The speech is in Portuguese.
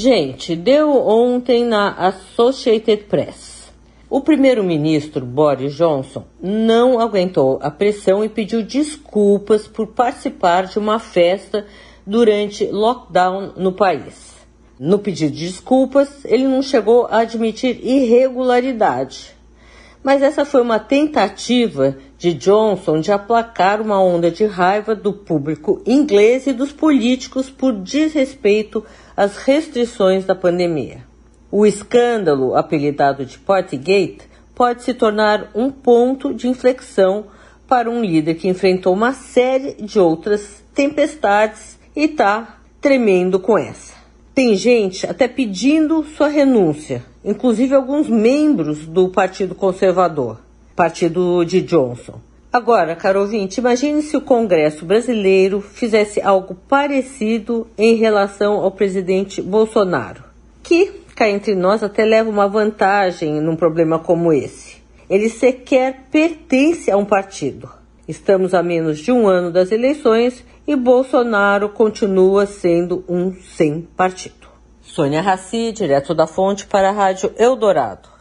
Gente, deu ontem na Associated Press. O primeiro-ministro Boris Johnson não aguentou a pressão e pediu desculpas por participar de uma festa durante lockdown no país. No pedido de desculpas, ele não chegou a admitir irregularidade. Mas essa foi uma tentativa de Johnson de aplacar uma onda de raiva do público inglês e dos políticos por desrespeito às restrições da pandemia. O escândalo, apelidado de Partygate, pode se tornar um ponto de inflexão para um líder que enfrentou uma série de outras tempestades e está tremendo com essa. Tem gente até pedindo sua renúncia, inclusive alguns membros do Partido Conservador, partido de Johnson. Agora, caro ouvinte, imagine se o Congresso brasileiro fizesse algo parecido em relação ao presidente Bolsonaro, que, cá entre nós, até leva uma vantagem num problema como esse. Ele sequer pertence a um partido. Estamos a menos de um ano das eleições e Bolsonaro continua sendo um sem partido. Sônia Raci, direto da fonte para a Rádio Eldorado.